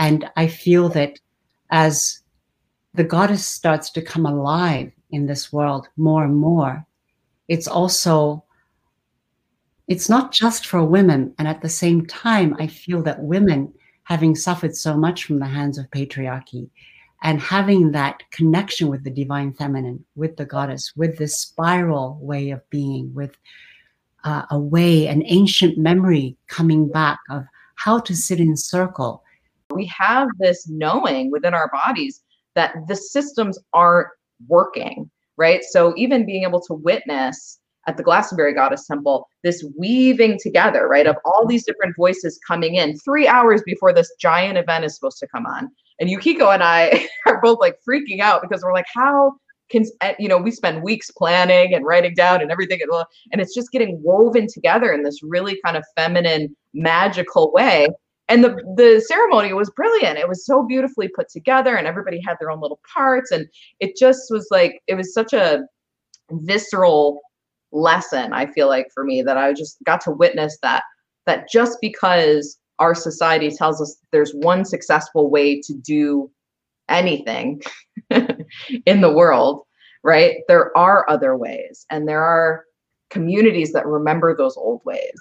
And I feel that as the goddess starts to come alive in this world more and more, it's also it's not just for women. And at the same time i feel that women having suffered so much from the hands of patriarchy and having that connection with the divine feminine with the goddess with this spiral way of being with uh, a way an ancient memory coming back of how to sit in circle we have this knowing within our bodies that the systems aren't working right so even being able to witness at the Glastonbury Goddess Temple, this weaving together, right, of all these different voices coming in three hours before this giant event is supposed to come on. And Yukiko and I are both like freaking out because we're like, how can, eh, you know, we spend weeks planning and writing down and everything, and it's just getting woven together in this really kind of feminine, magical way. And the, the ceremony was brilliant. It was so beautifully put together, and everybody had their own little parts. And it just was like, it was such a visceral lesson i feel like for me that i just got to witness that that just because our society tells us there's one successful way to do anything in the world right there are other ways and there are communities that remember those old ways